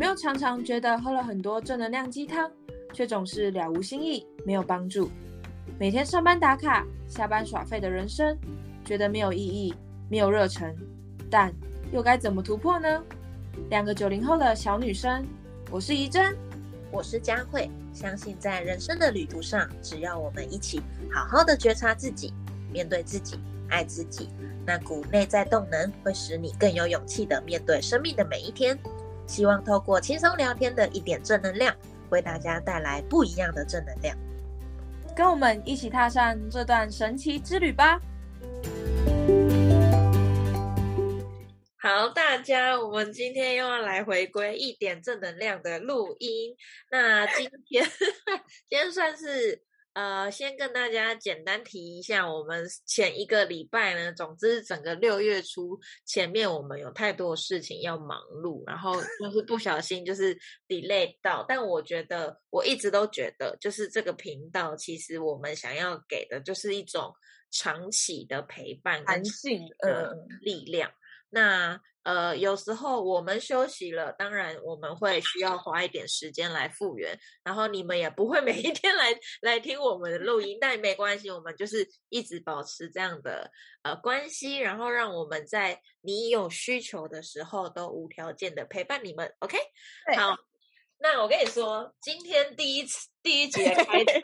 没有常常觉得喝了很多正能量鸡汤，却总是了无新意，没有帮助？每天上班打卡，下班耍废的人生，觉得没有意义，没有热忱，但又该怎么突破呢？两个九零后的小女生，我是怡珍，我是佳慧。相信在人生的旅途上，只要我们一起好好的觉察自己，面对自己，爱自己，那股内在动能会使你更有勇气的面对生命的每一天。希望透过轻松聊天的一点正能量，为大家带来不一样的正能量。跟我们一起踏上这段神奇之旅吧！好，大家，我们今天又要来回归一点正能量的录音。那今天，今天算是。呃，先跟大家简单提一下，我们前一个礼拜呢，总之整个六月初前面我们有太多事情要忙碌，然后就 是不小心就是 delay 到。但我觉得我一直都觉得，就是这个频道其实我们想要给的就是一种长期的陪伴、弹性的力量。那呃，有时候我们休息了，当然我们会需要花一点时间来复原。然后你们也不会每一天来来听我们的录音，但没关系，我们就是一直保持这样的呃关系，然后让我们在你有需求的时候都无条件的陪伴你们。OK，好，那我跟你说，今天第一次第一集的开场，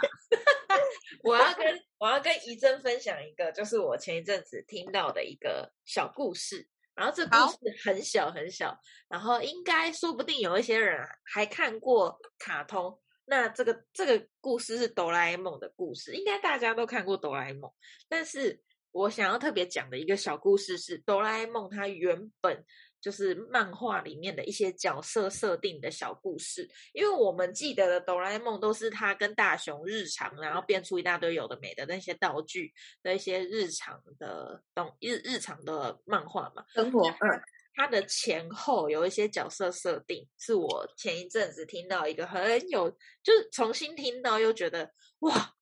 我要跟我要跟怡珍分享一个，就是我前一阵子听到的一个小故事。然后这故事很小很小，然后应该说不定有一些人还看过卡通。那这个这个故事是哆啦 A 梦的故事，应该大家都看过哆啦 A 梦。但是我想要特别讲的一个小故事是哆啦 A 梦它原本。就是漫画里面的一些角色设定的小故事，因为我们记得的哆啦 A 梦都是他跟大雄日常，然后变出一大堆有的没的那些道具的一些日常的东日日常的漫画嘛，生活。嗯，它的前后有一些角色设定，是我前一阵子听到一个很有，就是重新听到又觉得哇，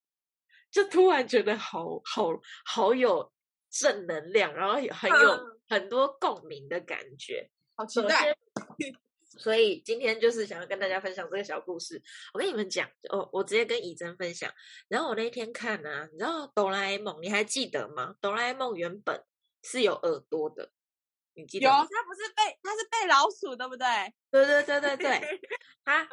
就突然觉得好好好有正能量，然后很有。很多共鸣的感觉，好期待！所以今天就是想要跟大家分享这个小故事。我跟你们讲，哦，我直接跟以真分享。然后我那天看呢，你知道哆啦 A 梦，你还记得吗？哆啦 A 梦原本是有耳朵的，你记得？有，它不是被，它是被老鼠，对不对？对对对对对，它。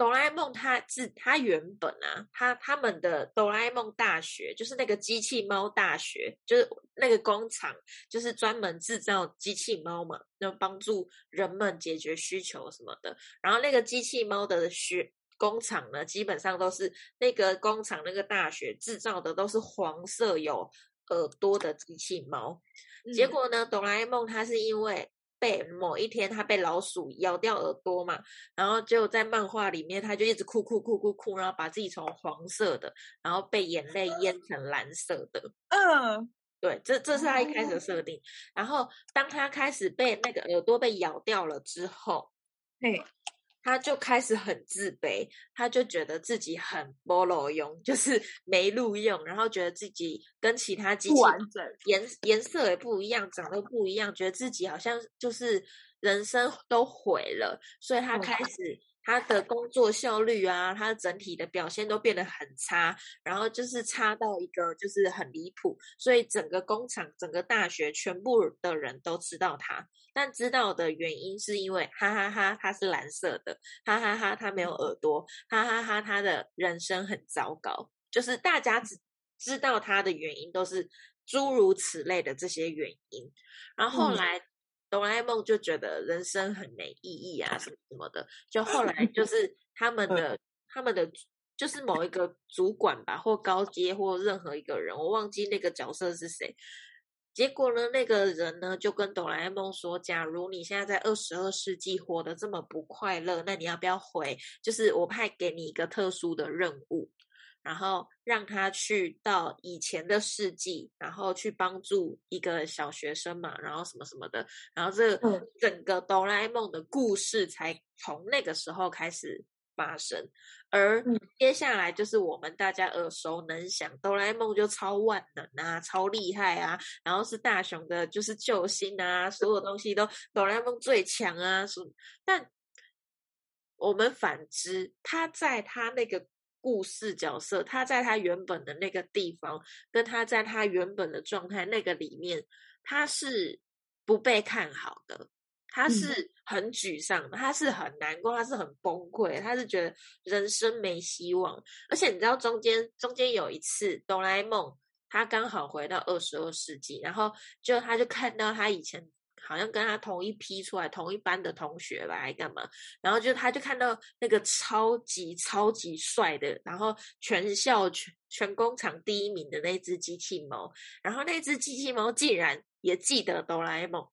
哆啦 A 梦，它自它原本啊，它他们的哆啦 A 梦大学就是那个机器猫大学，就是那个工厂，就是专门制造机器猫嘛，要帮助人们解决需求什么的。然后那个机器猫的学工厂呢，基本上都是那个工厂那个大学制造的都是黄色有耳朵的机器猫。结果呢，哆啦 A 梦它是因为。被某一天他被老鼠咬掉耳朵嘛，然后就在漫画里面他就一直哭哭哭哭哭，然后把自己从黄色的，然后被眼泪淹成蓝色的。嗯，对，这这是他一开始的设定。然后当他开始被那个耳朵被咬掉了之后，嘿。他就开始很自卑，他就觉得自己很菠萝用，就是 没录用，然后觉得自己跟其他机器颜颜色也不一样，长得不一样，觉得自己好像就是人生都毁了，所以他开始。他的工作效率啊，他整体的表现都变得很差，然后就是差到一个就是很离谱，所以整个工厂、整个大学全部的人都知道他，但知道的原因是因为哈哈哈，他是蓝色的，哈哈哈，他没有耳朵，哈哈哈，他的人生很糟糕，就是大家只知道他的原因都是诸如此类的这些原因，然后后来。哆啦 A 梦就觉得人生很没意义啊，什么什么的。就后来 就是他们的他们的就是某一个主管吧，或高阶或任何一个人，我忘记那个角色是谁。结果呢，那个人呢就跟哆啦 A 梦说：“假如你现在在二十二世纪活得这么不快乐，那你要不要回？就是我派给你一个特殊的任务。”然后让他去到以前的世纪，然后去帮助一个小学生嘛，然后什么什么的，然后这整个哆啦 A 梦的故事才从那个时候开始发生。而接下来就是我们大家耳熟能详，哆啦 A 梦就超万能啊，超厉害啊，然后是大雄的就是救星啊，所有东西都哆啦 A 梦最强啊，什么但。我们反之，他在他那个故事角色，他在他原本的那个地方，跟他在他原本的状态那个里面，他是不被看好的，他是很沮丧的，他是很难过，他是很崩溃，他是觉得人生没希望。而且你知道，中间中间有一次，哆啦 A 梦他刚好回到二十二世纪，然后就他就看到他以前。好像跟他同一批出来同一班的同学吧，还干嘛？然后就他就看到那个超级超级帅的，然后全校全全工厂第一名的那只机器猫，然后那只机器猫竟然也记得哆啦 A 梦，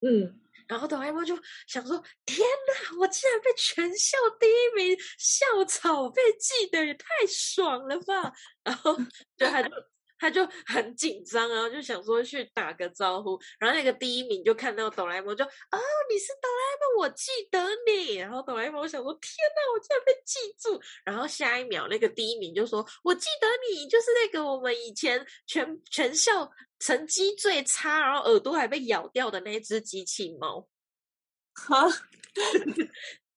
嗯，然后哆啦 A 梦就想说：天哪，我竟然被全校第一名校草被记得，也太爽了吧！然后就他就。他就很紧张，然后就想说去打个招呼，然后那个第一名就看到哆啦 A 梦，就啊，你是哆啦 A 梦，我记得你。然后哆啦 A 梦想说，天哪，我竟然被记住。然后下一秒，那个第一名就说，我记得你，就是那个我们以前全全校成绩最差，然后耳朵还被咬掉的那只机器猫。哈，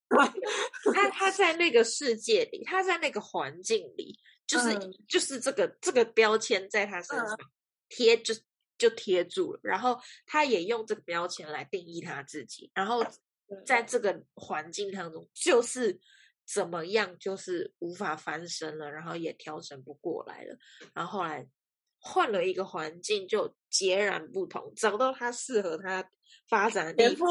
他他在那个世界里，他在那个环境里。就是就是这个这个标签在他身上贴就就贴住了，然后他也用这个标签来定义他自己，然后在。这个环境当中就是怎么样就是无法翻身了，然后也调整不过来了，然后后来换了一个环境就截然不同，找到他适合他发展的地方。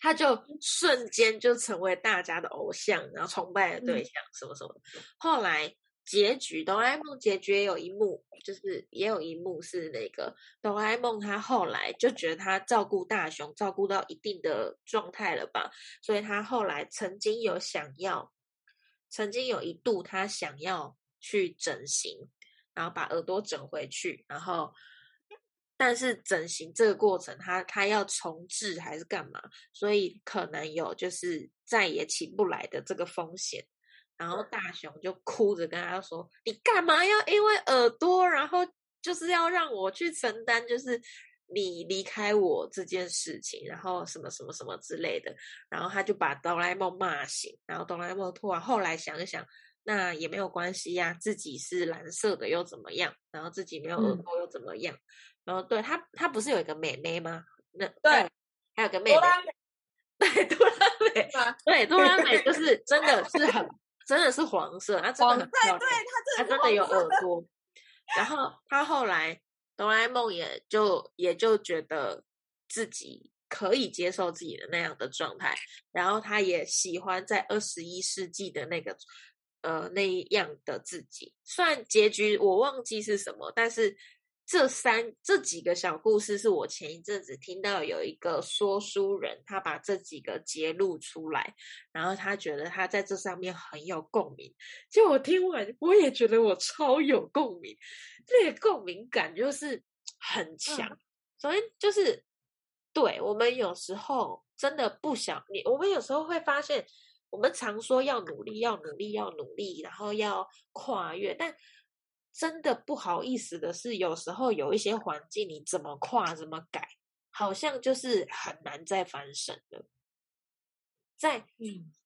他就瞬间就成为大家的偶像，然后崇拜的对象，什么什么。后来结局，哆啦 A 梦结局也有一幕，就是也有一幕是那个哆啦 A 梦，他后来就觉得他照顾大雄照顾到一定的状态了吧，所以他后来曾经有想要，曾经有一度他想要去整形，然后把耳朵整回去，然后。但是整形这个过程，他他要重置还是干嘛？所以可能有就是再也起不来的这个风险。然后大雄就哭着跟他说：“你干嘛要因为耳朵，然后就是要让我去承担，就是你离开我这件事情，然后什么什么什么之类的。”然后他就把哆啦 A 梦骂醒。然后哆啦 A 梦突然后来想一想，那也没有关系呀，自己是蓝色的又怎么样？然后自己没有耳朵又怎么样？然后对他，他不是有一个妹妹吗？那对，还有个妹妹，对，杜拉美，对，杜拉美就是真的是很，真的是黄色，她真的很漂亮，她真的有耳朵。然后他后来哆啦 A 梦也就也就觉得自己可以接受自己的那样的状态，然后他也喜欢在二十一世纪的那个呃那样的自己。虽然结局我忘记是什么，但是。这三这几个小故事是我前一阵子听到有一个说书人，他把这几个揭露出来，然后他觉得他在这上面很有共鸣。就我听完，我也觉得我超有共鸣，那个共鸣感就是很强。首先就是，对我们有时候真的不想你，我们有时候会发现，我们常说要努力，要努力，要努力，然后要跨越，但。真的不好意思的是，有时候有一些环境，你怎么跨怎么改，好像就是很难再翻身了。在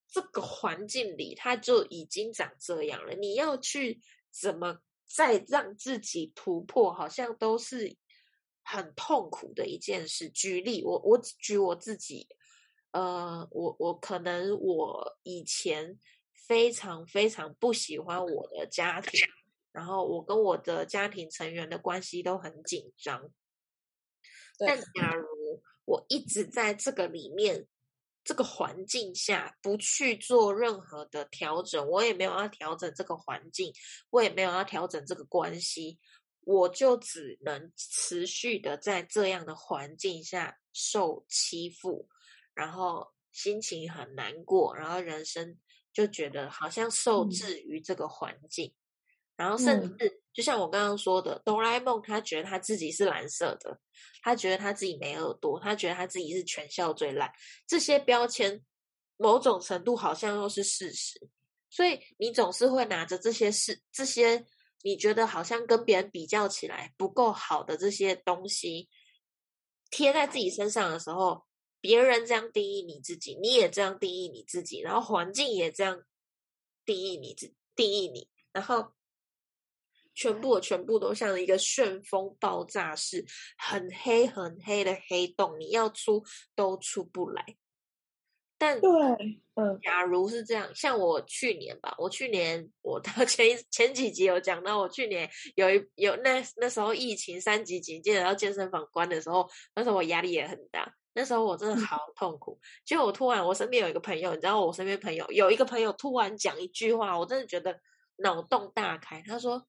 这个环境里，它就已经长这样了。你要去怎么再让自己突破，好像都是很痛苦的一件事。举例，我我举我自己，呃，我我可能我以前非常非常不喜欢我的家庭。然后我跟我的家庭成员的关系都很紧张，但假如我一直在这个里面、这个环境下不去做任何的调整，我也没有要调整这个环境，我也没有要调整这个关系，我就只能持续的在这样的环境下受欺负，然后心情很难过，然后人生就觉得好像受制于这个环境。然后，甚至就像我刚刚说的，哆啦 A 梦，他觉得他自己是蓝色的，他觉得他自己没耳朵，他觉得他自己是全校最烂。这些标签，某种程度好像又是事实。所以，你总是会拿着这些事、这些你觉得好像跟别人比较起来不够好的这些东西，贴在自己身上的时候，别人这样定义你自己，你也这样定义你自己，然后环境也这样定义你自定义你，然后全部全部都像一个旋风爆炸式，很黑很黑的黑洞，你要出都出不来。但对，嗯，假如是这样，像我去年吧，我去年我到 前前几集有讲到，我去年有一有那那时候疫情三级警戒，然后健身房关的时候，那时候我压力也很大，那时候我真的好痛苦。结果我突然，我身边有一个朋友，你知道，我身边朋友有一个朋友突然讲一句话，我真的觉得脑洞大开。他说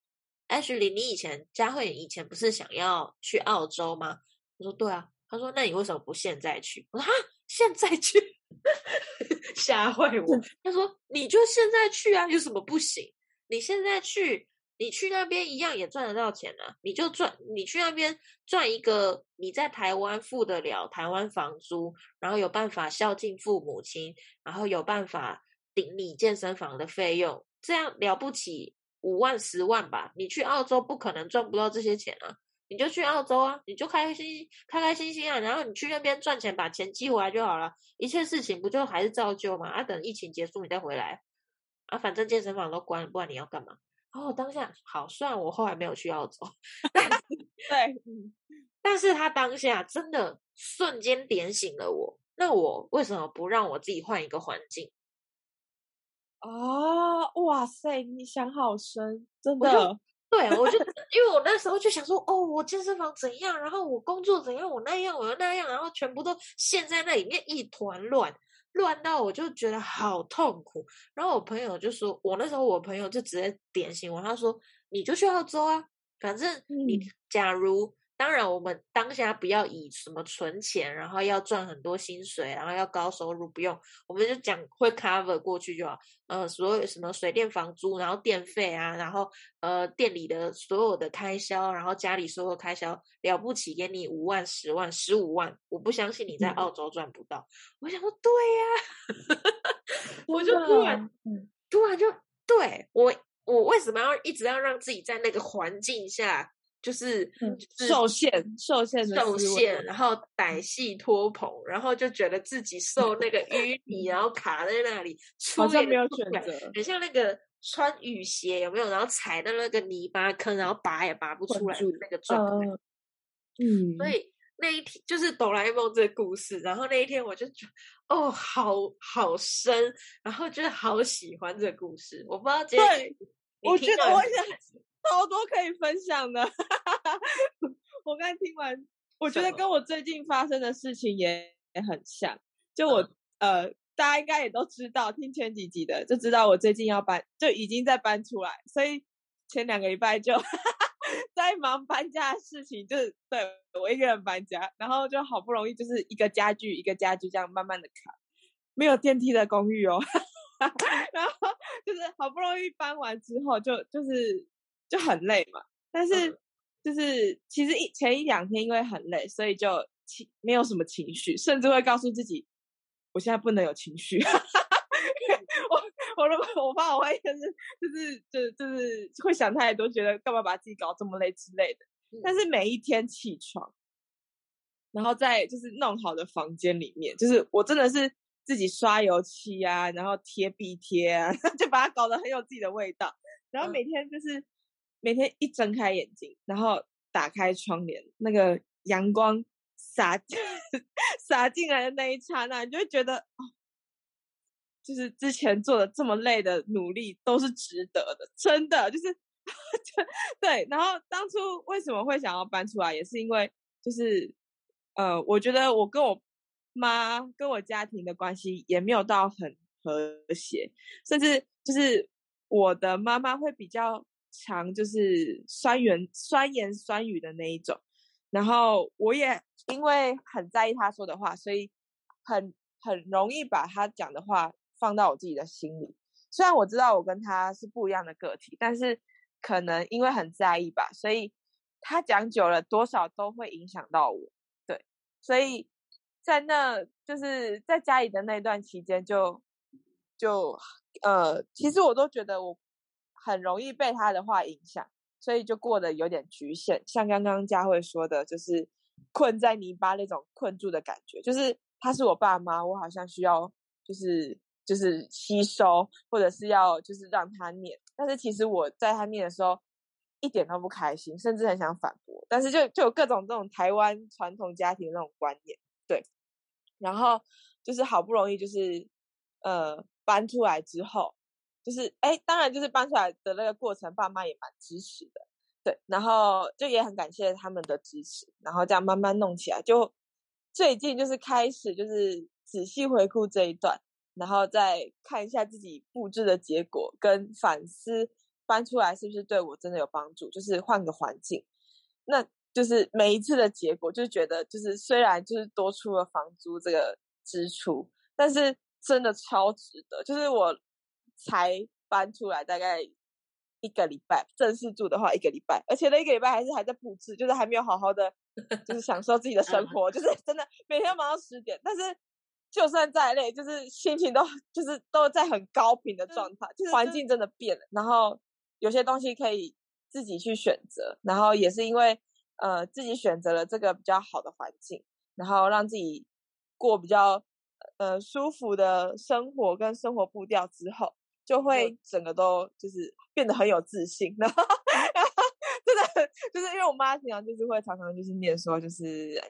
：“Ashley，你以前佳慧以前不是想要去澳洲吗？”我说：“对啊。”他说：“那你为什么不现在去？”我说：“啊，现在去。”吓坏我！他说：“你就现在去啊，有什么不行？你现在去，你去那边一样也赚得到钱啊！你就赚，你去那边赚一个你在台湾付得了台湾房租，然后有办法孝敬父母亲，然后有办法顶你健身房的费用，这样了不起五万十万吧？你去澳洲不可能赚不到这些钱啊！”你就去澳洲啊，你就开开心心、开开心心啊，然后你去那边赚钱，把钱寄回来就好了，一切事情不就还是照旧嘛？啊，等疫情结束你再回来，啊，反正健身房都关了，不然你要干嘛。哦，当下好，虽然我后来没有去澳洲，对，但是他当下真的瞬间点醒了我，那我为什么不让我自己换一个环境？啊，哇塞，你想好深，真的。对，我就因为我那时候就想说，哦，我健身房怎样，然后我工作怎样，我那样，我又那样，然后全部都陷在那里面一团乱，乱到我就觉得好痛苦。然后我朋友就说，我那时候我朋友就直接点醒我，他说，你就去澳洲啊，反正你假如。当然，我们当下不要以什么存钱，然后要赚很多薪水，然后要高收入，不用，我们就讲会 cover 过去就好。呃，所有什么水电房租，然后电费啊，然后呃店里的所有的开销，然后家里所有开销，了不起给你五万、十万、十五万，我不相信你在澳洲赚不到。我想说，对呀，我就突然，突然就对我，我为什么要一直要让自己在那个环境下？就是受限、受限、受限，然后歹戏拖棚，然后就觉得自己受那个淤泥，然后卡在那里，好像没有选择，很像那个穿雨鞋有没有？然后踩到那个泥巴坑，然后拔也拔不出来那个状态。嗯，所以那一天就是哆啦 A 梦这个故事，然后那一天我就觉得哦，好好深，然后就是好喜欢这个故事。我不知道，对，我觉得我想。超多可以分享的，我刚听完，我觉得跟我最近发生的事情也也很像。就我呃，大家应该也都知道，听前几集的就知道我最近要搬，就已经在搬出来，所以前两个礼拜就 在忙搬家的事情，就是对我一个人搬家，然后就好不容易就是一个家具一个家具这样慢慢的卡，没有电梯的公寓哦，然后就是好不容易搬完之后，就就是。就很累嘛，但是就是其实一前一两天因为很累，所以就情没有什么情绪，甚至会告诉自己，我现在不能有情绪。我 我如果我怕我会就是就是就就是会想太多，觉得干嘛把自己搞这么累之类的。但是每一天起床，然后在就是弄好的房间里面，就是我真的是自己刷油漆啊，然后贴壁贴啊，就把它搞得很有自己的味道。然后每天就是。每天一睁开眼睛，然后打开窗帘，那个阳光洒 洒进来的那一刹那，你就会觉得哦，就是之前做的这么累的努力都是值得的，真的就是 对。然后当初为什么会想要搬出来，也是因为就是呃，我觉得我跟我妈跟我家庭的关系也没有到很和谐，甚至就是我的妈妈会比较。常就是酸言酸言酸语的那一种，然后我也因为很在意他说的话，所以很很容易把他讲的话放到我自己的心里。虽然我知道我跟他是不一样的个体，但是可能因为很在意吧，所以他讲久了多少都会影响到我。对，所以在那就是在家里的那段期间，就就呃，其实我都觉得我。很容易被他的话影响，所以就过得有点局限。像刚刚佳慧说的，就是困在泥巴那种困住的感觉，就是他是我爸妈，我好像需要就是就是吸收，或者是要就是让他念。但是其实我在他念的时候一点都不开心，甚至很想反驳。但是就就有各种这种台湾传统家庭那种观念，对。然后就是好不容易就是呃搬出来之后，就是哎，当然就是搬出来的那个过程，爸妈也蛮支持的。对，然后就也很感谢他们的支持，然后这样慢慢弄起来。就最近就是开始就是仔细回顾这一段，然后再看一下自己布置的结果，跟反思搬出来是不是对我真的有帮助，就是换个环境。那就是每一次的结果，就觉得就是虽然就是多出了房租这个支出，但是真的超值得。就是我才搬出来大概。一个礼拜正式住的话，一个礼拜，而且那一个礼拜还是还在布置，就是还没有好好的，就是享受自己的生活，就是真的每天忙到十点。但是就算再累，就是心情都就是都在很高频的状态。就是环境真的变了，然后有些东西可以自己去选择，然后也是因为呃自己选择了这个比较好的环境，然后让自己过比较呃舒服的生活跟生活步调之后。就会整个都就是变得很有自信，然后 真的就是因为我妈经常就是会常常就是念说，就是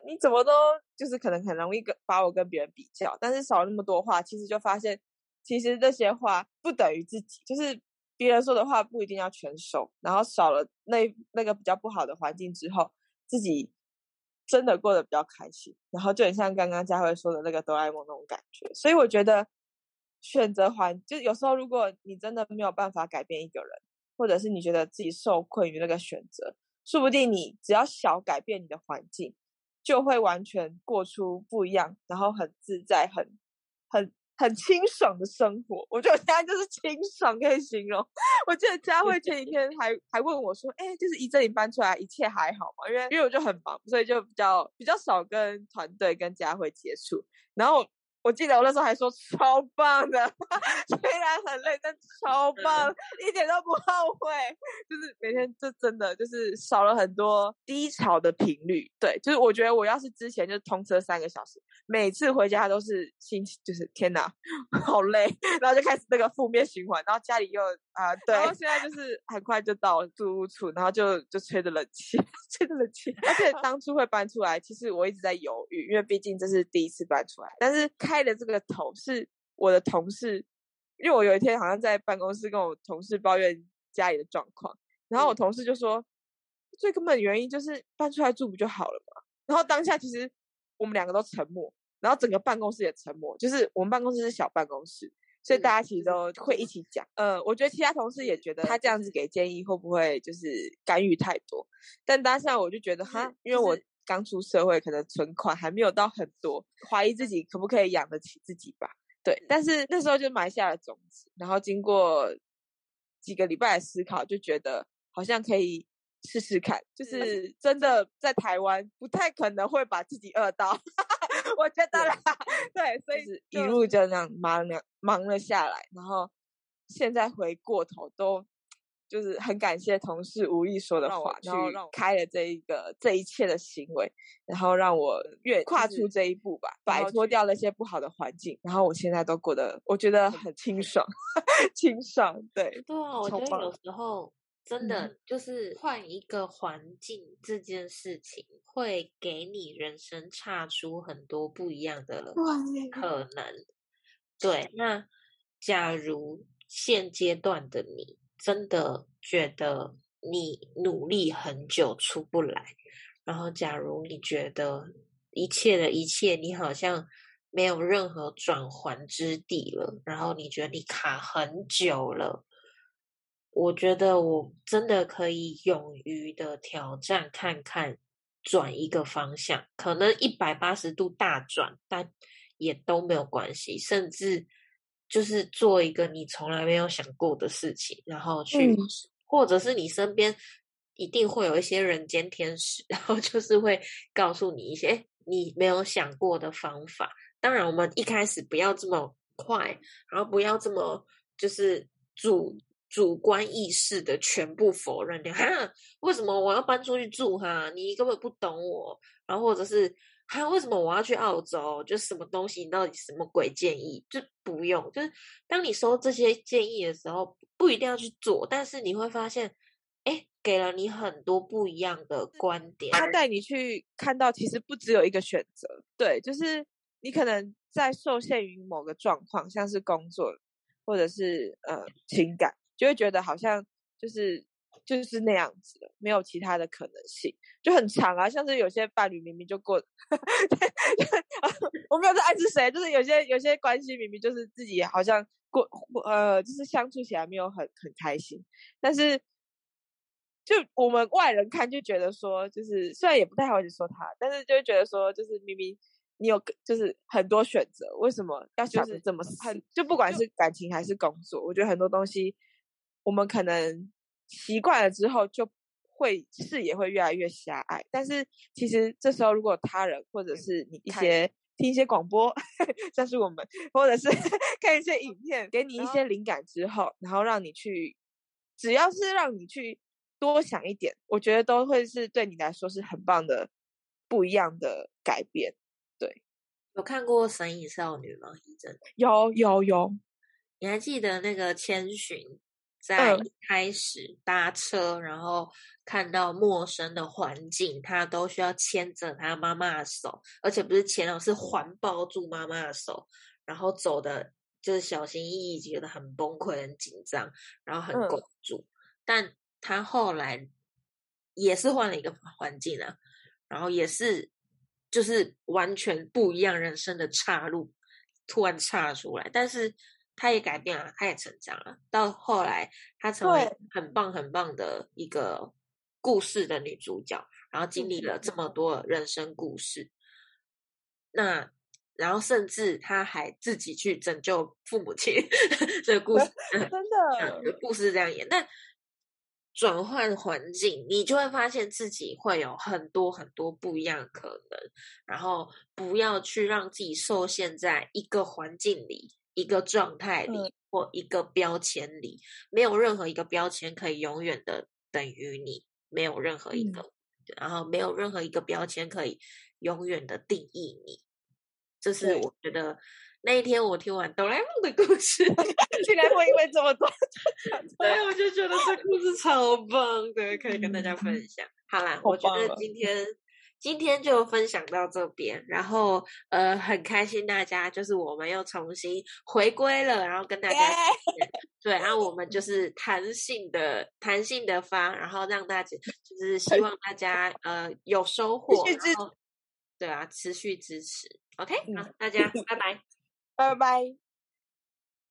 你怎么都就是可能很容易跟把我跟别人比较，但是少了那么多话，其实就发现其实这些话不等于自己，就是别人说的话不一定要全收，然后少了那那个比较不好的环境之后，自己真的过得比较开心，然后就很像刚刚佳慧说的那个哆啦 A 梦那种感觉，所以我觉得。选择环，就有时候如果你真的没有办法改变一个人，或者是你觉得自己受困于那个选择，说不定你只要小改变你的环境，就会完全过出不一样，然后很自在、很很很清爽的生活。我觉得现在就是清爽可以形容。我记得佳慧前几天还还问我说：“哎，就是一阵你搬出来，一切还好吗？”因为因为我就很忙，所以就比较比较少跟团队跟佳慧接触，然后。我记得我那时候还说超棒的，虽然很累，但超棒，一点都不后悔。就是每天就真的就是少了很多低潮的频率。对，就是我觉得我要是之前就通车三个小时，每次回家都是心情就是天哪，好累，然后就开始那个负面循环，然后家里又啊对，然后现在就是很快就到租屋处，然后就就吹着冷气，吹着冷气。而且 当初会搬出来，其实我一直在犹豫，因为毕竟这是第一次搬出来，但是。开的这个头是我的同事，因为我有一天好像在办公室跟我同事抱怨家里的状况，然后我同事就说，最根本原因就是搬出来住不就好了嘛。然后当下其实我们两个都沉默，然后整个办公室也沉默，就是我们办公室是小办公室，所以大家其实都会一起讲。呃，我觉得其他同事也觉得他这样子给建议会不会就是干预太多，但当下我就觉得哈，因为我。刚出社会，可能存款还没有到很多，怀疑自己可不可以养得起自己吧。对，但是那时候就埋下了种子，然后经过几个礼拜的思考，就觉得好像可以试试看。就是真的在台湾不太可能会把自己饿到，我觉得啦。对，所以一路就那样忙了忙了下来，然后现在回过头都。就是很感谢同事无意说的话，去开了这一个这一切的行为，然后让我越跨出这一步吧，摆脱掉那些不好的环境，然后我现在都过得我觉得很清爽，清爽。对，对啊，我觉得有时候真的就是换一个环境这件事情，会给你人生差出很多不一样的可能。对，那假如现阶段的你。真的觉得你努力很久出不来，然后假如你觉得一切的一切你好像没有任何转圜之地了，然后你觉得你卡很久了，我觉得我真的可以勇于的挑战看看转一个方向，可能一百八十度大转，但也都没有关系，甚至。就是做一个你从来没有想过的事情，然后去，或者是你身边一定会有一些人间天使，然后就是会告诉你一些你没有想过的方法。当然，我们一开始不要这么快，然后不要这么就是主主观意识的全部否认掉。哈，为什么我要搬出去住？哈，你根本不懂我。然后或者是还有为什么我要去澳洲？就什么东西，你到底什么鬼建议？就不用。就是当你收这些建议的时候，不一定要去做，但是你会发现，哎，给了你很多不一样的观点。他带你去看到，其实不只有一个选择。对，就是你可能在受限于某个状况，像是工作或者是呃情感，就会觉得好像就是。就是那样子的，没有其他的可能性，就很长啊。像是有些伴侣明明就过，我没有在暗示谁，就是有些有些关系明明就是自己好像过呃，就是相处起来没有很很开心，但是就我们外人看就觉得说，就是虽然也不太好意思说他，但是就会觉得说，就是明明你有就是很多选择，为什么要就是这么很就不管是感情还是工作，我觉得很多东西我们可能。习惯了之后，就会视野会越来越狭隘。但是其实这时候，如果他人或者是你一些听一些广播，像是我们，或者是 看一些影片，给你一些灵感之后，然后让你去，只要是让你去多想一点，我觉得都会是对你来说是很棒的不一样的改变。对，有看过《神隐少女》吗？一真有有有，你还记得那个千寻？在一开始搭车，然后看到陌生的环境，他都需要牵着他妈妈的手，而且不是牵哦，是环抱住妈妈的手，然后走的就是小心翼翼，觉得很崩溃、很紧张，然后很公主。但他后来也是换了一个环境啊，然后也是就是完全不一样人生的岔路，突然岔出来，但是。他也改变了，他也成长了。到后来，她成为很棒很棒的一个故事的女主角，然后经历了这么多人生故事。那然后甚至她还自己去拯救父母亲，这个故事 真的故事这样演。但转换环境，你就会发现自己会有很多很多不一样的可能。然后不要去让自己受限在一个环境里。一个状态里或一个标签里，没有任何一个标签可以永远的等于你，没有任何一个，然后没有任何一个标签可以永远的定义你。这是我觉得那一天我听完哆啦 A 梦的故事 竟然会因为这么多，对，我就觉得这故事超棒的，可以跟大家分享。好啦，我觉得今天。今天就分享到这边，然后呃很开心，大家就是我们又重新回归了，然后跟大家对，然后我们就 是弹性的弹性的发，然后让大家就是希望大家呃有收获，对啊，持续支持，OK，好，大家拜拜，拜拜。